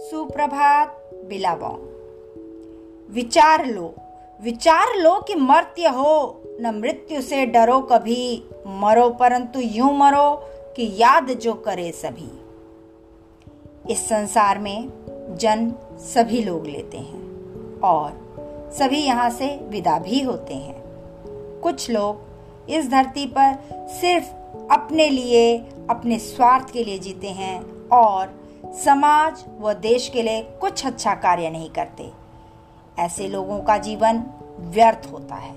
सुप्रभात बिलाबोंग विचार लो। विचार लो कि मर्त्य हो। न मृत्यु से डरो कभी। मरो परंतु यूँ मरो कि याद जो करे सभी। इस संसार में जन्म सभी लोग लेते हैं और सभी यहाँ से विदा भी होते हैं। कुछ लोग इस धरती पर सिर्फ़ अपने लिए, अपने स्वार्थ के लिए जीते हैं और समाज व देश के लिए कुछ अच्छा कार्य नहीं करते। ऐसे लोगों का जीवन व्यर्थ होता है।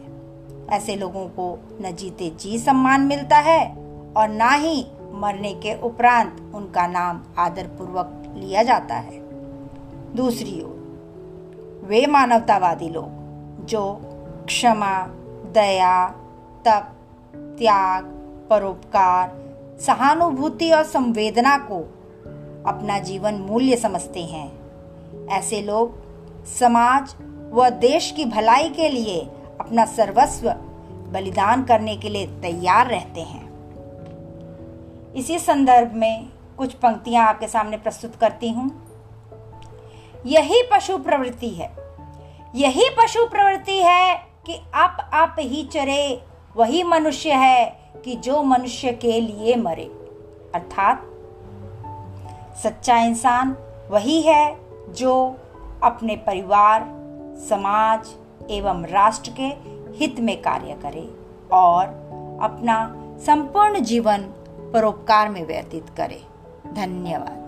ऐसे लोगों को न जीते जी सम्मान मिलता है और ना ही मरने के उपरांत उनका नाम आदर पूर्वक लिया जाता है। दूसरी ओर, वे मानवतावादी लोग जो क्षमा, दया, तप, त्याग, परोपकार, सहानुभूति और संवेदना को अपना जीवन मूल्य समझते हैं। ऐसे लोग समाज व देश की भलाई के लिए अपना सर्वस्व बलिदान करने के लिए तैयार रहते हैं। इसी संदर्भ में कुछ पंक्तियाँ आपके सामने प्रस्तुत करती हूँ। यही पशु प्रवृत्ति है। यही पशु प्रवृत्ति है कि आप आप ही चरे, वही मनुष्य है कि जो मनुष्य के लिए मरे। अर्थात सच्चा इंसान वही है जो अपने परिवार, समाज एवं राष्ट्र के हित में कार्य करे और अपना संपूर्ण जीवन परोपकार में व्यतीत करे। धन्यवाद।